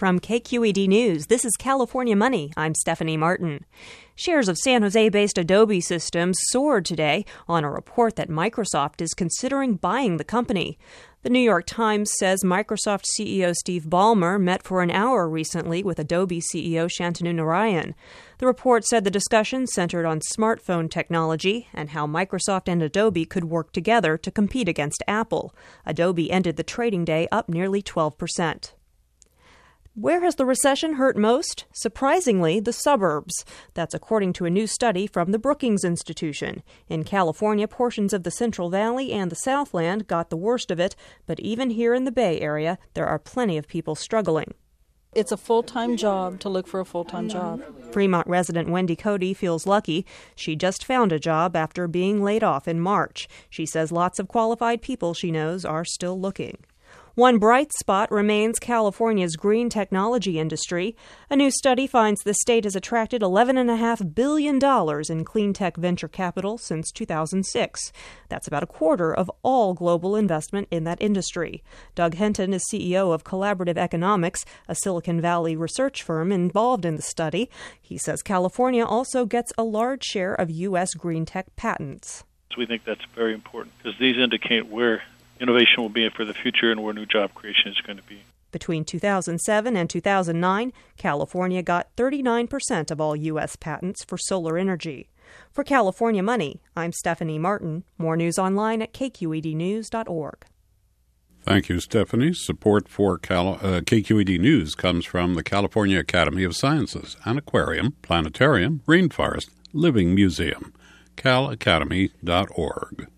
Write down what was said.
From KQED News, this is California Money. I'm Stephanie Martin. Shares of San Jose based Adobe Systems soared today on a report that Microsoft is considering buying the company. The New York Times says Microsoft CEO Steve Ballmer met for an hour recently with Adobe CEO Shantanu Narayen. The report said the discussion centered on smartphone technology and how Microsoft and Adobe could work together to compete against Apple. Adobe ended the trading day up nearly 12 percent. Where has the recession hurt most? Surprisingly, the suburbs. That's according to a new study from the Brookings Institution. In California, portions of the Central Valley and the Southland got the worst of it, but even here in the Bay Area, there are plenty of people struggling. It's a full time job to look for a full time job. Fremont resident Wendy Cody feels lucky. She just found a job after being laid off in March. She says lots of qualified people she knows are still looking. One bright spot remains California's green technology industry. A new study finds the state has attracted $11.5 billion in clean tech venture capital since 2006. That's about a quarter of all global investment in that industry. Doug Henton is CEO of Collaborative Economics, a Silicon Valley research firm involved in the study. He says California also gets a large share of U.S. green tech patents. We think that's very important because these indicate where innovation will be for the future and where new job creation is going to be. Between 2007 and 2009, California got 39% of all U.S. patents for solar energy. For California Money, I'm Stephanie Martin. More news online at kqednews.org. Thank you, Stephanie. Support for Cal- uh, KQED News comes from the California Academy of Sciences, an aquarium, planetarium, rainforest, living museum. calacademy.org.